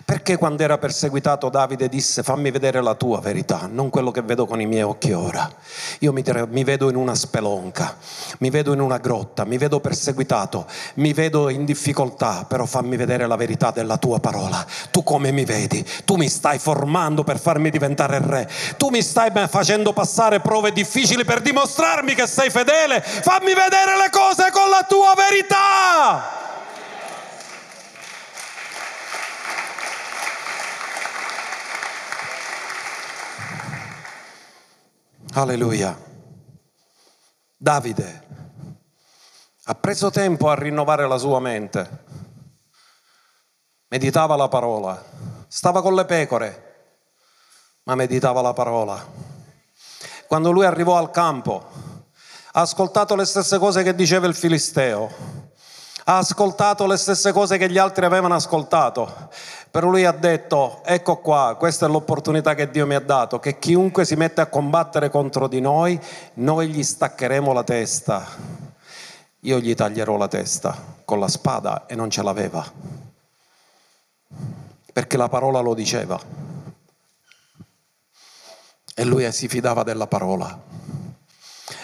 Perché quando era perseguitato Davide disse fammi vedere la tua verità, non quello che vedo con i miei occhi ora. Io mi, mi, vedo in una spelonca, mi vedo in una grotta, mi vedo perseguitato, mi vedo in difficoltà, però fammi vedere la verità della tua parola. Tu come mi vedi? Tu mi stai formando per farmi diventare re. Tu mi stai facendo passare prove difficili per dimostrarmi che sei fedele. Fammi vedere le cose con la tua verità. Alleluia. Davide ha preso tempo a rinnovare la sua mente, meditava la parola, stava con le pecore, ma meditava la parola. Quando lui arrivò al campo, ha ascoltato le stesse cose che diceva il Filisteo, ha ascoltato le stesse cose che gli altri avevano ascoltato però lui ha detto, ecco qua, questa è l'opportunità che Dio mi ha dato, che chiunque si mette a combattere contro di noi, noi gli staccheremo la testa. Io gli taglierò la testa con la spada e non ce l'aveva. Perché la parola lo diceva. E lui si fidava della parola.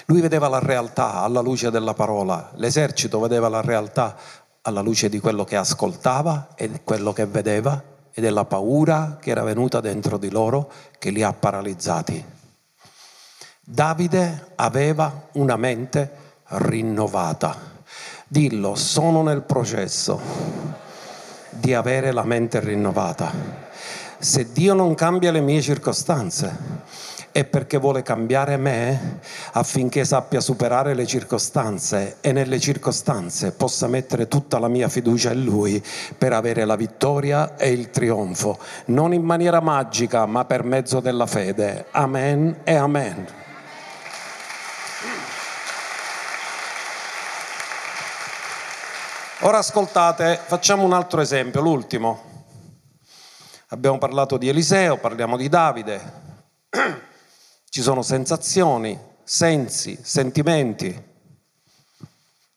Lui vedeva la realtà alla luce della parola, l'esercito vedeva la realtà alla luce di quello che ascoltava e quello che vedeva e della paura che era venuta dentro di loro che li ha paralizzati. Davide aveva una mente rinnovata. Dillo, sono nel processo di avere la mente rinnovata. Se Dio non cambia le mie circostanze, è perché vuole cambiare me affinché sappia superare le circostanze e nelle circostanze possa mettere tutta la mia fiducia in Lui per avere la vittoria e il trionfo, non in maniera magica ma per mezzo della fede. Amen e amen. Ora ascoltate, facciamo un altro esempio, l'ultimo. Abbiamo parlato di Eliseo, parliamo di Davide. Ci sono sensazioni, sensi, sentimenti.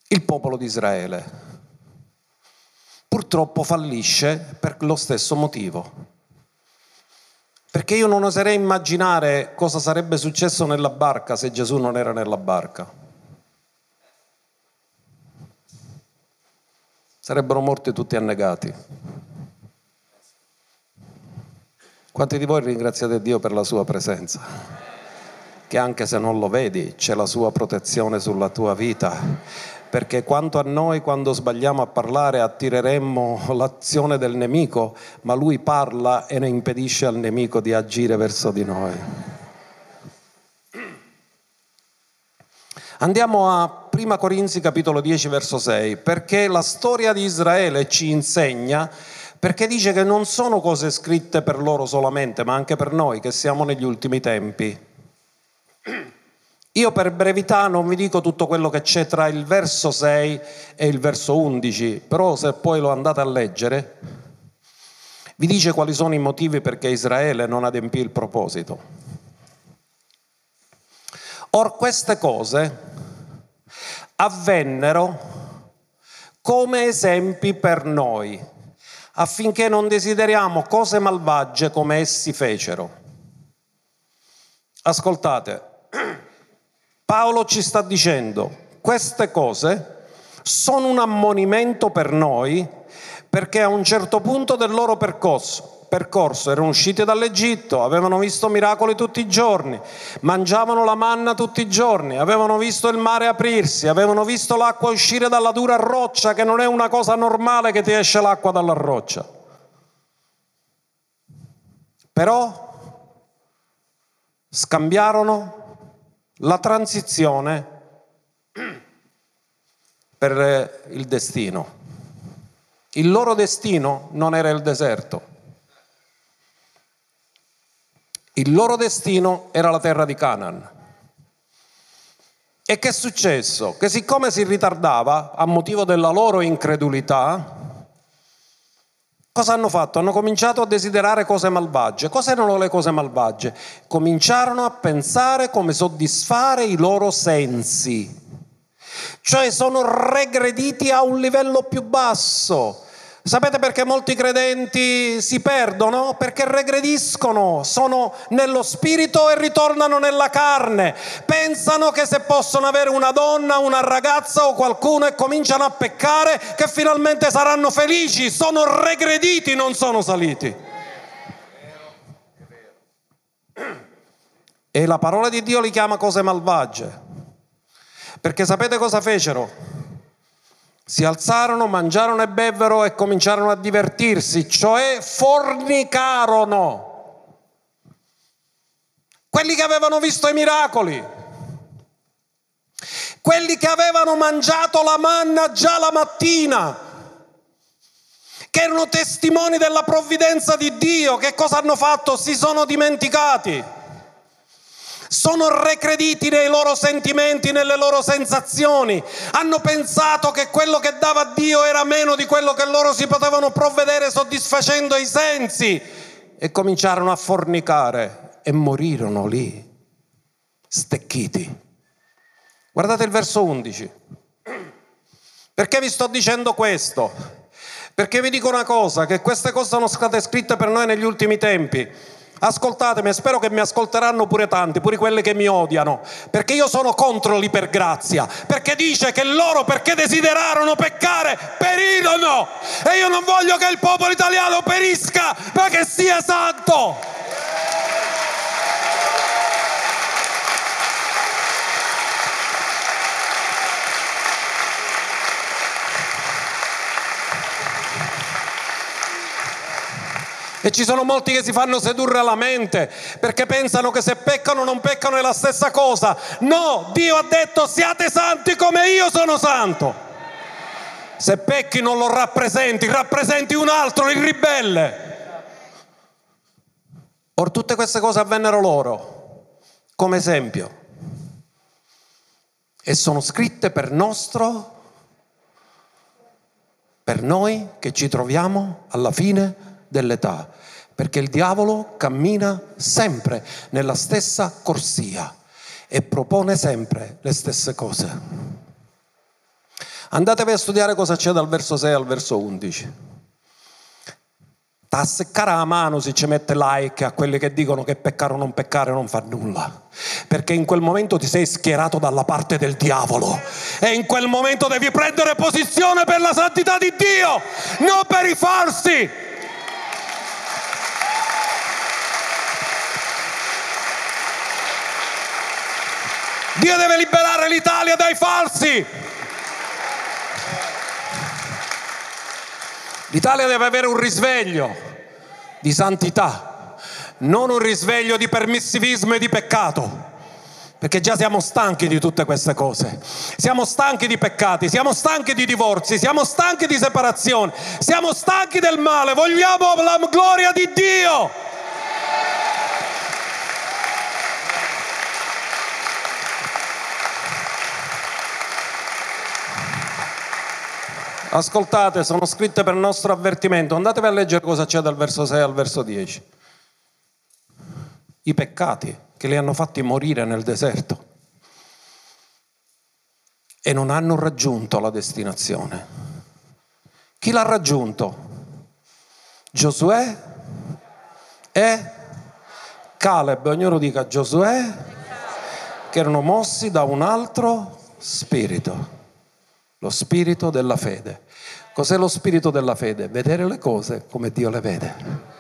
Il popolo di Israele purtroppo fallisce per lo stesso motivo. Perché io non oserei immaginare cosa sarebbe successo nella barca se Gesù non era nella barca. Sarebbero morti tutti annegati. Quanti di voi ringraziate Dio per la sua presenza? Che anche se non lo vedi c'è la sua protezione sulla tua vita. Perché quanto a noi quando sbagliamo a parlare attireremmo l'azione del nemico, ma lui parla e ne impedisce al nemico di agire verso di noi. Andiamo a 1 Corinzi capitolo 10 verso 6, perché la storia di Israele ci insegna perché dice che non sono cose scritte per loro solamente, ma anche per noi che siamo negli ultimi tempi. Io per brevità non vi dico tutto quello che c'è tra il verso 6 e il verso 11, però se poi lo andate a leggere, vi dice quali sono i motivi perché Israele non adempì il proposito. Or queste cose avvennero come esempi per noi, affinché non desideriamo cose malvagie come essi fecero. Ascoltate, Paolo ci sta dicendo, queste cose sono un ammonimento per noi perché a un certo punto del loro percorso, percorso erano usciti dall'Egitto, avevano visto miracoli tutti i giorni, mangiavano la manna tutti i giorni, avevano visto il mare aprirsi, avevano visto l'acqua uscire dalla dura roccia, che non è una cosa normale che ti esce l'acqua dalla roccia. Però scambiarono la transizione per il destino. Il loro destino non era il deserto. Il loro destino era la terra di Canaan. E che è successo? Che siccome si ritardava a motivo della loro incredulità, Cosa hanno fatto? Hanno cominciato a desiderare cose malvagie. Cos'erano le cose malvagie? Cominciarono a pensare come soddisfare i loro sensi. Cioè sono regrediti a un livello più basso. Sapete perché molti credenti si perdono? Perché regrediscono, sono nello spirito e ritornano nella carne. Pensano che se possono avere una donna, una ragazza o qualcuno e cominciano a peccare, che finalmente saranno felici. Sono regrediti, non sono saliti. E la parola di Dio li chiama cose malvagie. Perché sapete cosa fecero? Si alzarono, mangiarono e bevvero e cominciarono a divertirsi, cioè fornicarono. Quelli che avevano visto i miracoli, quelli che avevano mangiato la manna già la mattina, che erano testimoni della provvidenza di Dio, che cosa hanno fatto? Si sono dimenticati sono recrediti nei loro sentimenti, nelle loro sensazioni, hanno pensato che quello che dava Dio era meno di quello che loro si potevano provvedere soddisfacendo i sensi e cominciarono a fornicare e morirono lì, stecchiti. Guardate il verso 11. Perché vi sto dicendo questo? Perché vi dico una cosa, che queste cose sono state scritte per noi negli ultimi tempi Ascoltatemi, spero che mi ascolteranno pure tanti, pure quelli che mi odiano, perché io sono contro l'ipergrazia, perché dice che loro perché desiderarono peccare perirono e io non voglio che il popolo italiano perisca, ma che sia santo. E ci sono molti che si fanno sedurre alla mente perché pensano che se peccano non peccano è la stessa cosa. No, Dio ha detto siate santi come io sono santo. Se pecchi non lo rappresenti, rappresenti un altro, il ribelle. Or tutte queste cose avvennero loro come esempio e sono scritte per nostro, per noi che ci troviamo alla fine dell'età, perché il diavolo cammina sempre nella stessa corsia e propone sempre le stesse cose. Andatevi a studiare cosa c'è dal verso 6 al verso 11. A seccare la mano si ci mette like a quelli che dicono che peccare o non peccare non fa nulla. Perché in quel momento ti sei schierato dalla parte del diavolo. E in quel momento devi prendere posizione per la santità di Dio, non per i falsi. Dio deve liberare l'Italia dai falsi. L'Italia deve avere un risveglio di santità, non un risveglio di permissivismo e di peccato. Perché già siamo stanchi di tutte queste cose. Siamo stanchi di peccati, siamo stanchi di divorzi, siamo stanchi di separazione, siamo stanchi del male, vogliamo la gloria di Dio. Ascoltate, sono scritte per nostro avvertimento. Andatevi a leggere cosa c'è dal verso 6 al verso 10. I peccati che li hanno fatti morire nel deserto e non hanno raggiunto la destinazione. Chi l'ha raggiunto? Giosuè e Caleb, ognuno dica Giosuè, che erano mossi da un altro spirito, lo spirito della fede. Cos'è lo spirito della fede? Vedere le cose come Dio le vede.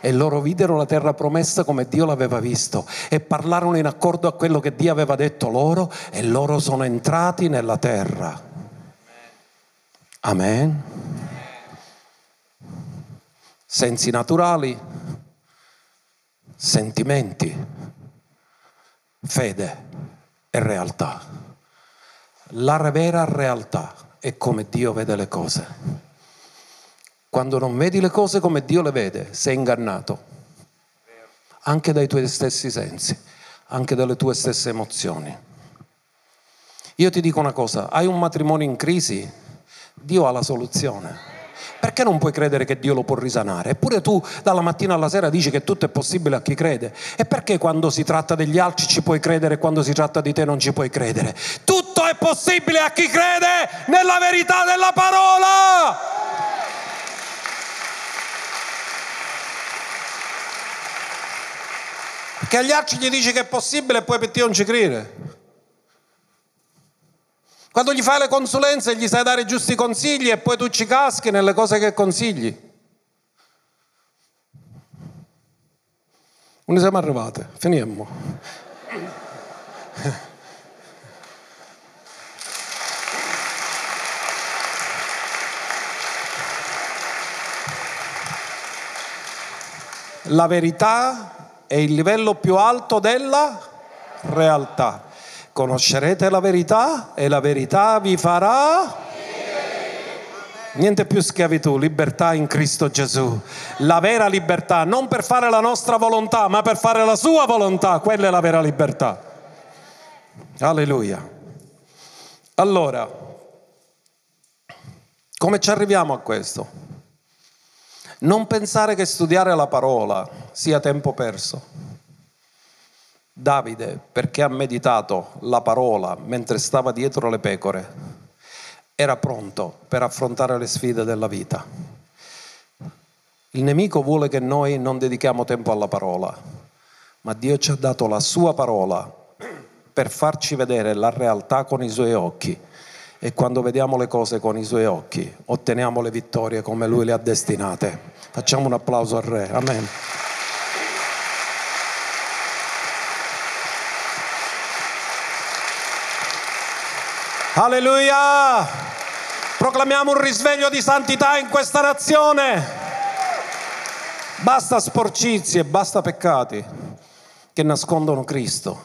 E loro videro la terra promessa come Dio l'aveva visto e parlarono in accordo a quello che Dio aveva detto loro e loro sono entrati nella terra. Amen. Sensi naturali, sentimenti, fede e realtà. La vera realtà è come Dio vede le cose. Quando non vedi le cose come Dio le vede, sei ingannato, anche dai tuoi stessi sensi, anche dalle tue stesse emozioni. Io ti dico una cosa, hai un matrimonio in crisi, Dio ha la soluzione. Perché non puoi credere che Dio lo può risanare? Eppure tu dalla mattina alla sera dici che tutto è possibile a chi crede. E perché quando si tratta degli altri ci puoi credere e quando si tratta di te non ci puoi credere? Tutto è possibile a chi crede nella verità della parola. Perché agli altri gli dici che è possibile e poi per te non ci crede. Quando gli fai le consulenze gli sai dare i giusti consigli e poi tu ci caschi nelle cose che consigli. Non ne siamo arrivati, finiamo. La verità è il livello più alto della realtà. Conoscerete la verità e la verità vi farà Niente più schiavitù, libertà in Cristo Gesù. La vera libertà, non per fare la nostra volontà, ma per fare la sua volontà, quella è la vera libertà. Alleluia. Allora, come ci arriviamo a questo? Non pensare che studiare la parola sia tempo perso. Davide, perché ha meditato la parola mentre stava dietro le pecore, era pronto per affrontare le sfide della vita. Il nemico vuole che noi non dedichiamo tempo alla parola, ma Dio ci ha dato la sua parola per farci vedere la realtà con i suoi occhi. E quando vediamo le cose con i suoi occhi, otteniamo le vittorie come lui le ha destinate. Facciamo un applauso al Re. Amen. Alleluia! Proclamiamo un risveglio di santità in questa nazione. Basta sporcizie, basta peccati che nascondono Cristo.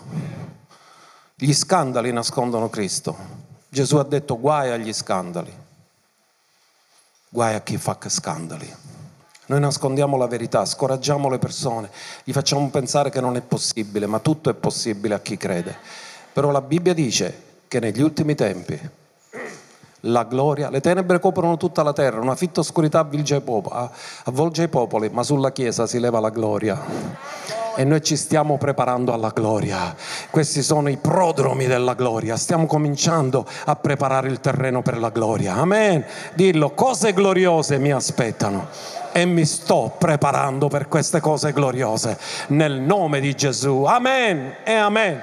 Gli scandali nascondono Cristo. Gesù ha detto guai agli scandali, guai a chi fa scandali. Noi nascondiamo la verità, scoraggiamo le persone, gli facciamo pensare che non è possibile, ma tutto è possibile a chi crede. Però la Bibbia dice che negli ultimi tempi la gloria, le tenebre coprono tutta la terra, una fitta oscurità avvolge i, popoli, ma sulla Chiesa si leva la gloria. E noi ci stiamo preparando alla gloria. Questi sono i prodromi della gloria. Stiamo cominciando a preparare il terreno per la gloria. Amen. Dillo, cose gloriose mi aspettano e mi sto preparando per queste cose gloriose nel nome di Gesù. Amen e amen.